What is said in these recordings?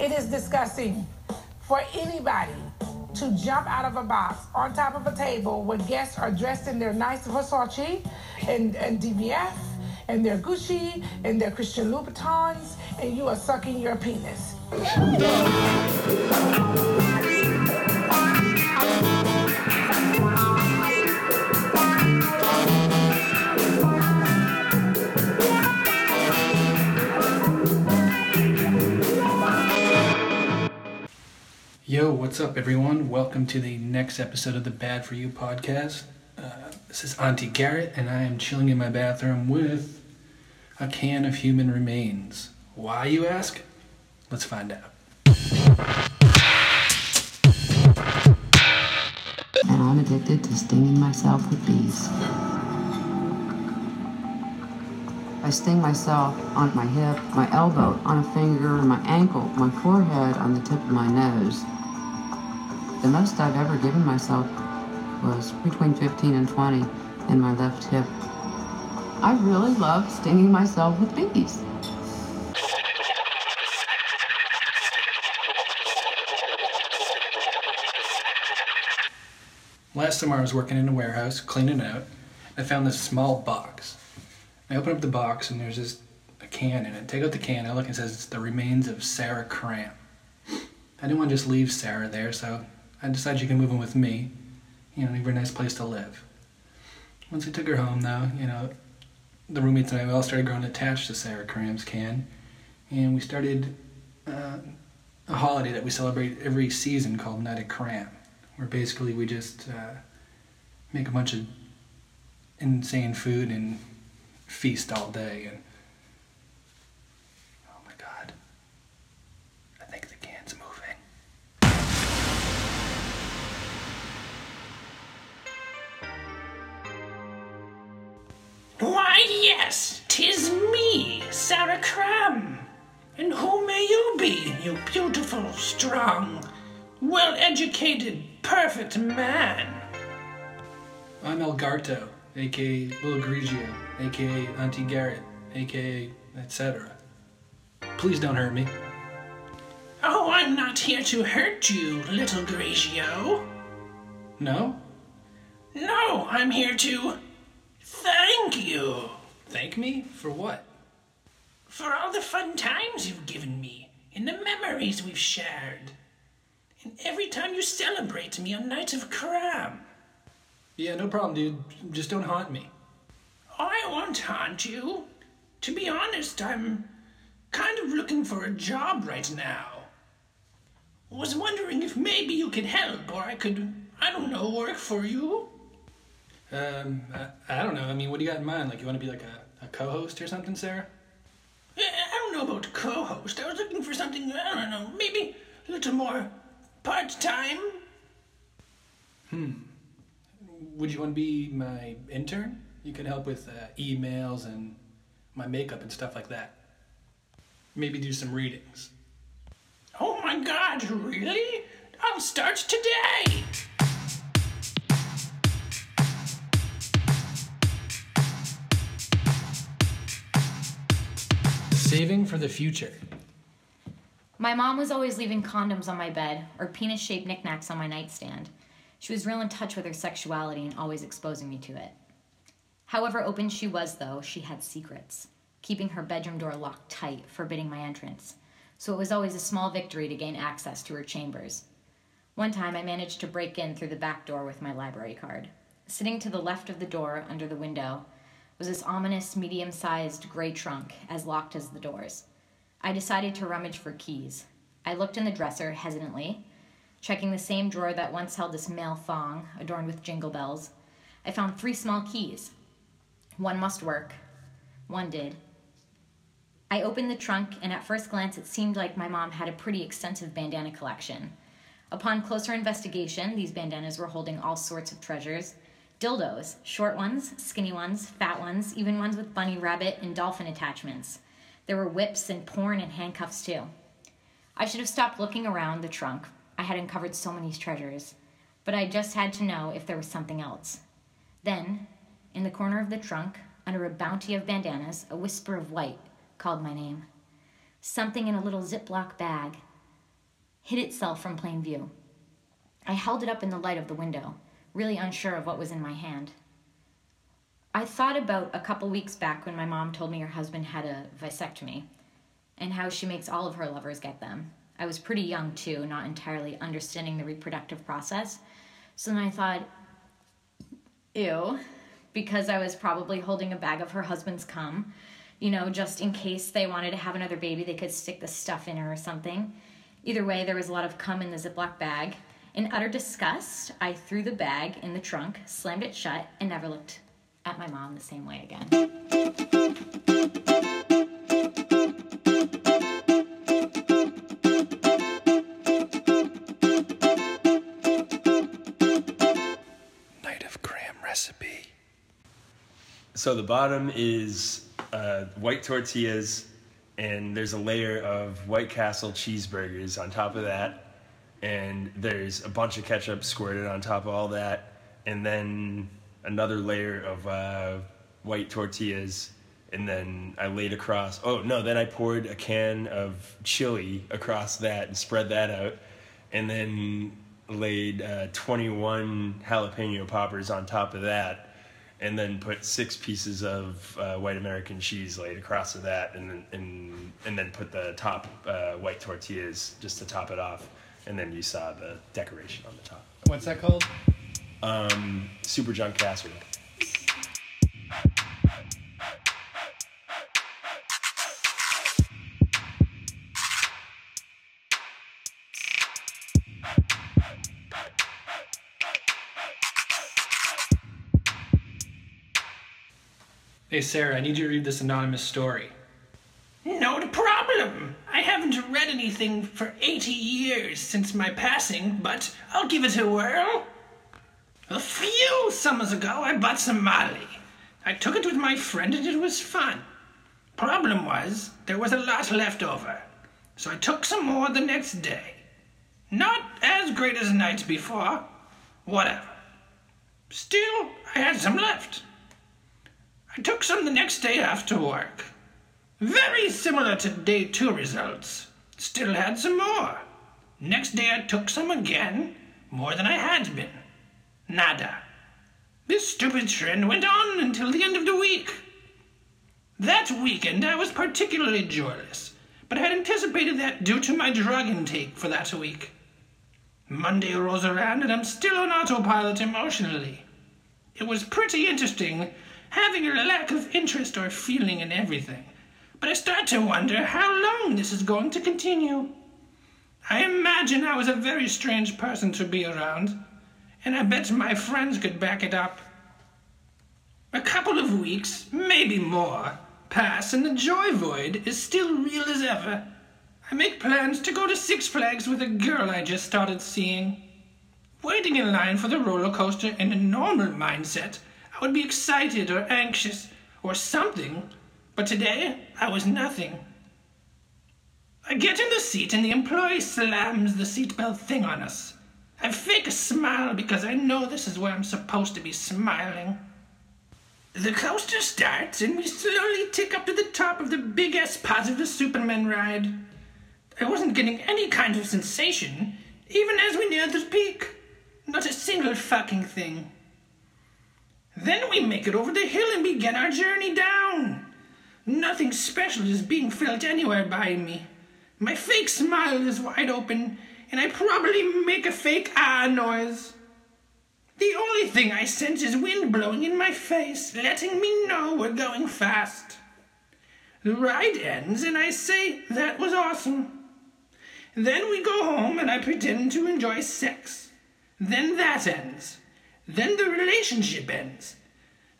It is disgusting for anybody to jump out of a box on top of a table when guests are dressed in their nice Versace and, and DVF and their Gucci and their Christian Louboutins and you are sucking your penis. Yo, what's up, everyone? Welcome to the next episode of the Bad for You podcast. Uh, this is Auntie Garrett, and I am chilling in my bathroom with a can of human remains. Why, you ask? Let's find out. and I'm addicted to stinging myself with bees. I sting myself on my hip, my elbow, on a finger, my ankle, my forehead, on the tip of my nose. The most I've ever given myself was between 15 and 20 in my left hip. I really love stinging myself with bees. Last summer, I was working in a warehouse, cleaning out. I found this small box. I open up the box, and there's this a can in it. Take out the can. I look and it says it's the remains of Sarah Kramm. I didn't want to just leave Sarah there, so I decided she can move in with me. You know, give her a nice place to live. Once I took her home, though, you know, the roommates and I we all started growing attached to Sarah Kramm's can, and we started uh, a holiday that we celebrate every season called Night of Kramm, where basically we just uh, make a bunch of insane food and feast all day. And Why, yes, tis me, Sarah Kramm. And who may you be, you beautiful, strong, well educated, perfect man? I'm Elgarto, aka Lil Grigio, aka Auntie Garrett, aka etc. Please don't hurt me. Oh, I'm not here to hurt you, little Grigio. No? No, I'm here to thank you Thank me? For what? for all the fun times you've given me and the memories we've shared. And every time you celebrate me on Night of Kramm. Yeah, no problem, dude. Just don't haunt me. I won't haunt you. To be honest, I'm kind of looking for a job right now. Was wondering if maybe you could help, or I could, I don't know, work for you. Um, I, I don't know. I mean, what do you got in mind? Like, you want to be like a, a co-host or something, Sarah? I don't know about co-host. I was looking for something, I don't know, maybe a little more part-time. Hmm. Would you want to be my intern? You could help with uh, emails and my makeup and stuff like that. Maybe do some readings. Oh my god, really? I'll start today. Saving for the future. My mom was always leaving condoms on my bed or penis shaped knickknacks on my nightstand. She was real in touch with her sexuality and always exposing me to it. However open she was, though, she had secrets, keeping her bedroom door locked tight, forbidding my entrance. So it was always a small victory to gain access to her chambers. One time I managed to break in through the back door with my library card. Sitting to the left of the door, under the window, was this ominous, medium sized gray trunk, as locked as the doors. I decided to rummage for keys. I looked in the dresser hesitantly, checking the same drawer that once held this male thong adorned with jingle bells. I found three small keys. One must work, one did. I opened the trunk, and at first glance, it seemed like my mom had a pretty extensive bandana collection. Upon closer investigation, these bandanas were holding all sorts of treasures dildos, short ones, skinny ones, fat ones, even ones with bunny rabbit and dolphin attachments. There were whips and porn and handcuffs too. I should have stopped looking around the trunk. I had uncovered so many treasures, but I just had to know if there was something else. Then, in the corner of the trunk, under a bounty of bandanas, a whisper of white called my name. Something in a little Ziploc bag hid itself from plain view. I held it up in the light of the window, really unsure of what was in my hand. I thought about a couple weeks back when my mom told me her husband had a vasectomy and how she makes all of her lovers get them. I was pretty young too, not entirely understanding the reproductive process. So then I thought, ew, because I was probably holding a bag of her husband's cum, you know, just in case they wanted to have another baby, they could stick the stuff in her or something. Either way, there was a lot of cum in the Ziploc bag. In utter disgust, I threw the bag in the trunk, slammed it shut, and never looked at my mom the same way again. Night of Kramm recipe. So the bottom is uh, white tortillas, and there's a layer of White Castle cheeseburgers on top of that, and there's a bunch of ketchup squirted on top of all that, and then another layer of uh, white tortillas, and then I laid across. Oh no! Then I poured a can of chili across that and spread that out, and then laid uh, 21 jalapeno poppers on top of that and then put six pieces of uh, white American cheese laid across of that, and then and, and then put the top uh, white tortillas just to top it off, and then you saw the decoration on the top. What's that called? Um, super junk casserole. Hey, Sarah, I need you to read this anonymous story. Haven't read anything for 80 years since my passing, but I'll give it a whirl. A few summers ago, I bought some Molly. I took it with my friend and it was fun. Problem was, there was a lot left over, so I took some more the next day. Not as great as nights before. Whatever. Still, I had some left. I took some the next day after work. Very similar to day two results. Still had some more. Next day I took some again, more than I had been. Nada. This stupid trend went on until the end of the week. That weekend I was particularly joyless, but I had anticipated that due to my drug intake for that week. Monday rolls around and I'm still on autopilot emotionally. It was pretty interesting having a lack of interest or feeling in everything, but I start to wonder how long this is going to continue. I imagine I was a very strange person to be around, and I bet my friends could back it up. A couple of weeks, maybe more, pass and the joy void is still real as ever. I make plans to go to Six Flags with a girl I just started seeing. Waiting in line for the roller coaster in a normal mindset, I would be excited or anxious or something, but today I was nothing. I get in the seat and the employee slams the seatbelt thing on us. I fake a smile because I know this is where I'm supposed to be smiling. The coaster starts and we slowly tick up to the top of the big of the Superman ride. I wasn't getting any kind of sensation, even as we neared the peak. Not a single fucking thing. Then we make it over the hill and begin our journey down. Nothing special is being felt anywhere by me. My fake smile is wide open, and I probably make a fake ah noise. The only thing I sense is wind blowing in my face, letting me know we're going fast. The ride ends, and I say, that was awesome. Then we go home, and I pretend to enjoy sex. Then that ends. Then the relationship ends.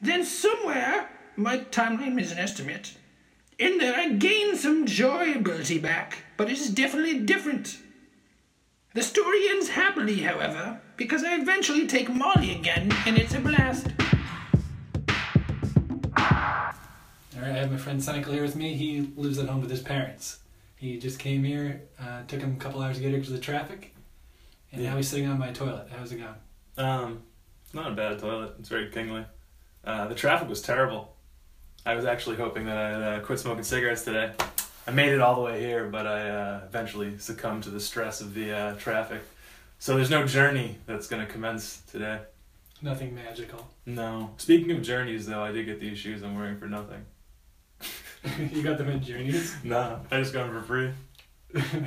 Then somewhere, my timeline is an estimate, in there I gain some joyability back, but it is definitely different. The story ends happily, however, because I eventually take Molly again, and it's a blast. All right, I have my friend Senecal here with me. He lives at home with his parents. He just came here. Uh, took him a couple hours to get here because of the traffic, and Yeah. now he's sitting on my toilet. How's it going? Um, not a bad toilet. It's very kingly. Uh, the traffic was terrible. I was actually hoping that I'd uh, quit smoking cigarettes today. I made it all the way here, but I uh, eventually succumbed to the stress of the uh, traffic. So there's no journey that's going to commence today. Nothing magical. No. Speaking of journeys, though, I did get these shoes I'm wearing for nothing. you got them in Journeys? No, I just got them for free.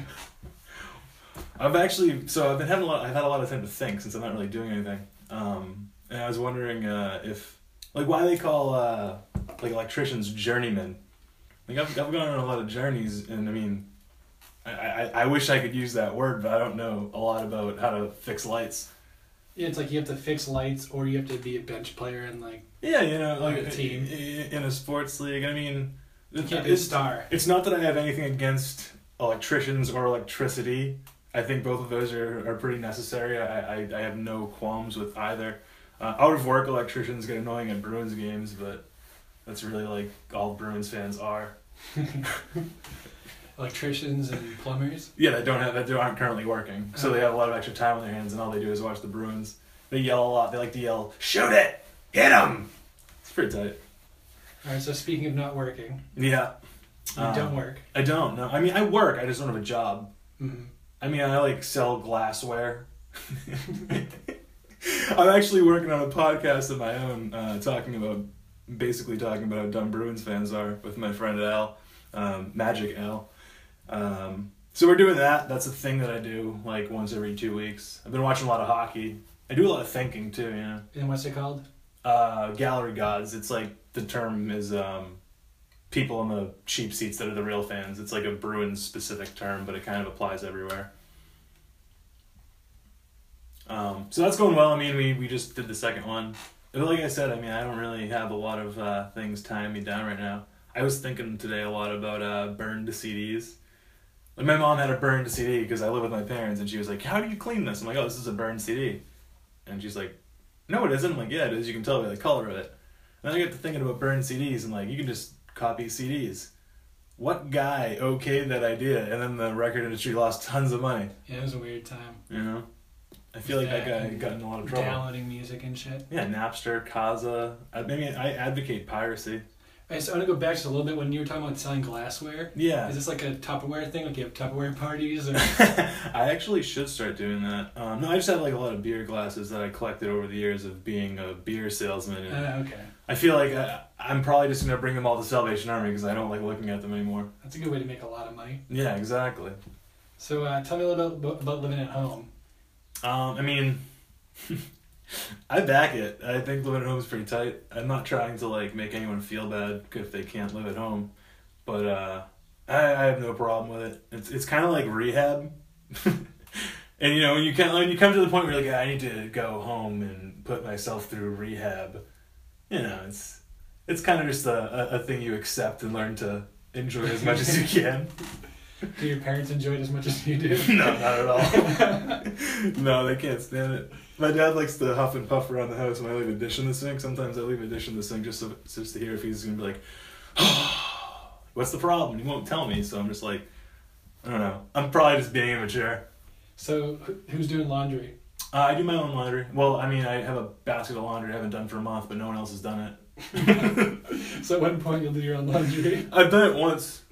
I've actually so I've been having a lot. I've had a lot of time to think since I'm not really doing anything. Um, and I was wondering uh, if like why they call uh, like electricians journeymen. Like I've I've gone on a lot of journeys, and I mean, I, I I wish I could use that word, but I don't know a lot about how to fix lights. Yeah, it's like you have to fix lights or you have to be a bench player and like Yeah, you know, like a team. in a sports league. I mean, you can't be a it's, star. it's not that I have anything against electricians or electricity. I think both of those are, are pretty necessary. I, I, I have no qualms with either. Uh, out of work electricians get annoying at Bruins games, but that's really like all Bruins fans are. Electricians and plumbers. Yeah, that don't have that aren't currently working, so they have a lot of extra time on their hands, and all they do is watch the Bruins. They yell a lot. They like to yell, "Shoot it! Hit him!" It's pretty tight. Alright, so speaking of not working, Yeah, you Um, don't work. I don't No. I mean, I work. I just don't have a job. hmm I mean, I like sell glassware. I'm actually working on a podcast of my own, uh, talking about basically talking about how dumb Bruins fans are with my friend Al, um, Magic Al. Um, so we're doing that. That's a thing that I do like once every two weeks. I've been watching a lot of hockey. I do a lot of thinking too. You know, And what's it called? uh, gallery gods. It's like the term is um, people in the cheap seats that are the real fans. It's like a Bruins specific term, but it kind of applies everywhere. Um, so that's going well. I mean, we, we just did the second one. But like I said, I mean, I don't really have a lot of uh, things tying me down right now. I was thinking today a lot about uh, burned CDs. Like my mom had a burned CD because I live with my parents, and she was like, "How do you clean this?" I'm like, "Oh, this is a burned CD," and she's like, "No, it isn't." I'm like, "Yeah, it is. You can tell by the color of it." And then I get to thinking about burned CDs, and like, you can just copy CDs. What guy okayed that idea? And then the record industry lost tons of money. Yeah, it was a weird time. You know, I feel like that guy got in a lot of trouble. Downloading music and shit. Yeah, Napster, Kazaa. I mean, I advocate piracy. Alright, so I want to go back just a little bit when you were talking about selling glassware. Yeah. Is this like a Tupperware thing? Like you have Tupperware parties? Or... I actually should start doing that. Um, no, I just have like a lot of beer glasses that I collected over the years of being a beer salesman. And Uh, okay. I feel like I, I'm probably just gonna bring them all to Salvation Army because I don't like looking at them anymore. That's a good way to make a lot of money. Yeah, exactly. So uh, tell me a little bit about, about living at home. Um, I mean, I back it. I think living at home is pretty tight. I'm not trying to like make anyone feel bad if they can't live at home, but uh, I, I have no problem with it. It's it's kind of like rehab, and you know when you can when you come to the point where you're like I need to go home and put myself through rehab, you know it's it's kind of just a, a, a thing you accept and learn to enjoy as much as you can. Do your parents enjoy it as much as you do? No, not at all. no, they can't stand it. My dad likes to huff and puff around the house when I leave a dish in the sink. Sometimes I leave a dish in the sink just so, just to hear if he's gonna be like, "What's the problem?" He won't tell me, so I'm just like, I don't know. I'm probably just being immature. So who's doing laundry? Uh, I do my own laundry. Well, I mean, I have a basket of laundry I haven't done for a month, but no one else has done it. So at one point you'll do your own laundry. I've done it once.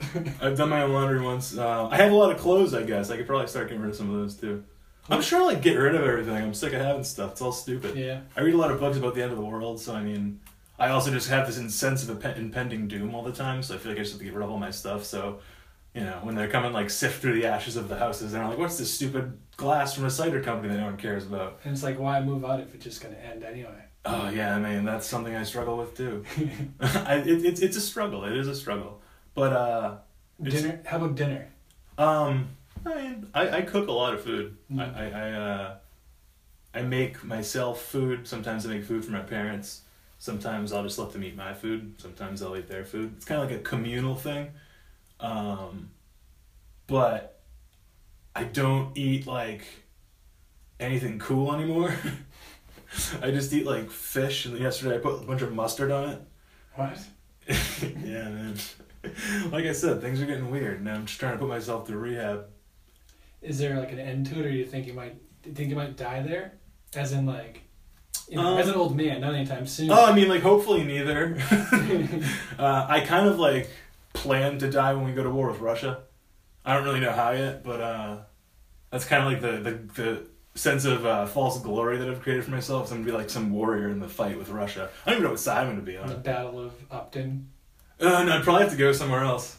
I've done my own laundry once. Uh, I have a lot of clothes, I guess. I could probably start getting rid of some of those too. I'm trying to like get rid of everything. I'm sick of having stuff. It's all stupid. Yeah. I read a lot of books about the end of the world, so I mean, I also just have this sense of impending doom all the time. So I feel like I just have to get rid of all my stuff. So, you know, when they're coming like sift through the ashes of the houses, and I'm like, "What's this stupid glass from a cider company that no one cares about?" And it's like, why move out if it's just gonna end anyway? Oh yeah, I mean that's something I struggle with too. I, it, it's it's a struggle. It is a struggle, but uh, Dinner? How about dinner? Um, I mean, I, I cook a lot of food. Mm. I, I, I, uh, I make myself food. Sometimes I make food for my parents. Sometimes I'll just let them eat my food. Sometimes I'll eat their food. It's kind of like a communal thing. Um, but I don't eat like anything cool anymore. I just eat like fish. And yesterday I put a bunch of mustard on it. What? yeah, man. Like I said, things are getting weird, and I'm just trying to put myself through rehab. Is there like an end to it, or do you think you might? Do you think you might die there? As in, like, you know, Um, as an old man, not anytime soon. Oh, I mean, like, hopefully neither. uh, I kind of like plan to die when we go to war with Russia. I don't really know how yet, but uh, that's kind of like the, the, the sense of uh, false glory that I've created for myself. So I'm gonna be like some warrior in the fight with Russia. I don't even know what side I'm gonna be on. The. Battle of Upton. Uh, no, I'd probably have to go somewhere else.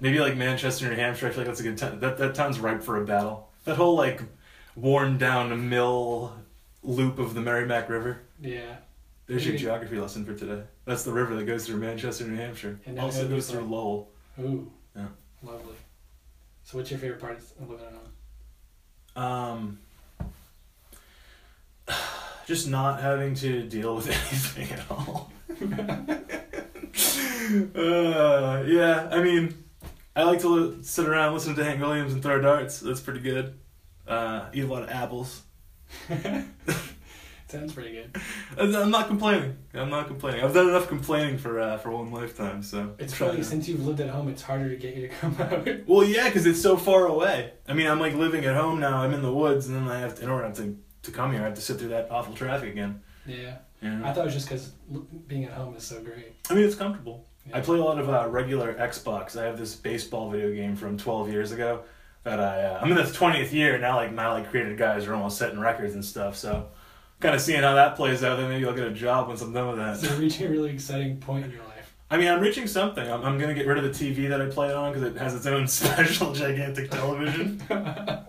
Maybe like Manchester, New Hampshire. I feel like that's a good town. That that town's ripe for a battle. That whole like worn down mill loop of the Merrimack River. Yeah. There's your geography lesson for today. That's the river that goes through Manchester, New Hampshire. And also goes through. Lowell. Ooh. Yeah. Lovely. So, what's your favorite part of living home? Um, just not having to deal with anything at all. uh, yeah, I mean, I like to li- sit around, listen to Hank Williams, and throw darts. That's pretty good. Uh, eat a lot of apples. Sounds pretty good. I'm not complaining. I'm not complaining. I've done enough complaining for uh, for one lifetime. So It's to- since you've lived at home, it's harder to get you to come out. Well, yeah, because it's so far away. I mean, I'm like living at home now. I'm in the woods, and then I have to, in order to to come here, I have to sit through that awful traffic again. yeah. I thought it was just because being at home is so great. I mean, it's comfortable. Yeah. I play a lot of uh, regular Xbox. I have this baseball video game from 12 years ago that I uh, I'm in the 20th year now. Like my like created guys are almost setting records and stuff. So kind of seeing how that plays out. Then maybe I'll get a job once I'm done with So that. you're reaching a really exciting point in your life. I mean, I'm reaching something. I'm, I'm gonna get rid of the TV that I play it on because it has its own special gigantic television.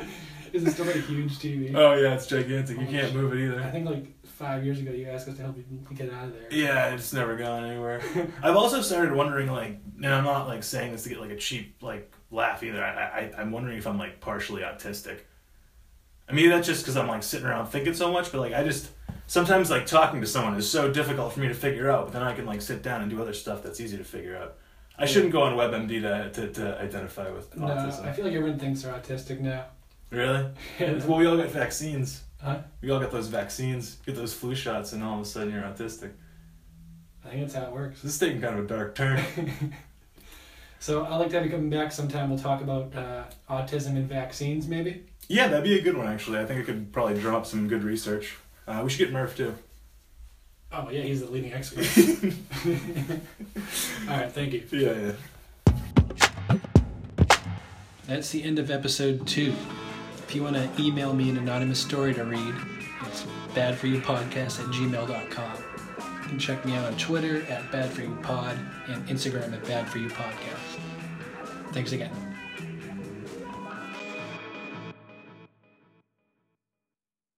Is it still like a huge TV? oh yeah, it's gigantic. You can't move it either. I think like five years ago you asked us to help you get out of there. Yeah, it's never gone anywhere. I've also started wondering, like, and I'm not like saying this to get like a cheap like laugh either. I, I I'm wondering if I'm like partially autistic. I mean, that's just because I'm like sitting around thinking so much, but like I just sometimes like talking to someone is so difficult for me to figure out. But then I can like sit down and do other stuff that's easy to figure out. I shouldn't go on WebMD to to, to identify with No, autism. I feel like everyone thinks they're autistic now. Really? well, we all got vaccines. Huh? We all got those vaccines. Get those flu shots, and all of a sudden you're autistic. I think that's how it works. This is taking kind of a dark turn. So I'd like to have you come back sometime. We'll talk about uh, autism and vaccines, maybe. Yeah, that'd be a good one actually. I think I could probably drum up some good research. Uh, we should get Murph too. Oh yeah, he's the leading expert. All right, thank you. Yeah, yeah. That's the end of episode two. If you want to email me an anonymous story to read, it's badforyoupodcast at gmail.com. You can check me out on Twitter at badforyoupod and Instagram at badforyoupodcast. Thanks again.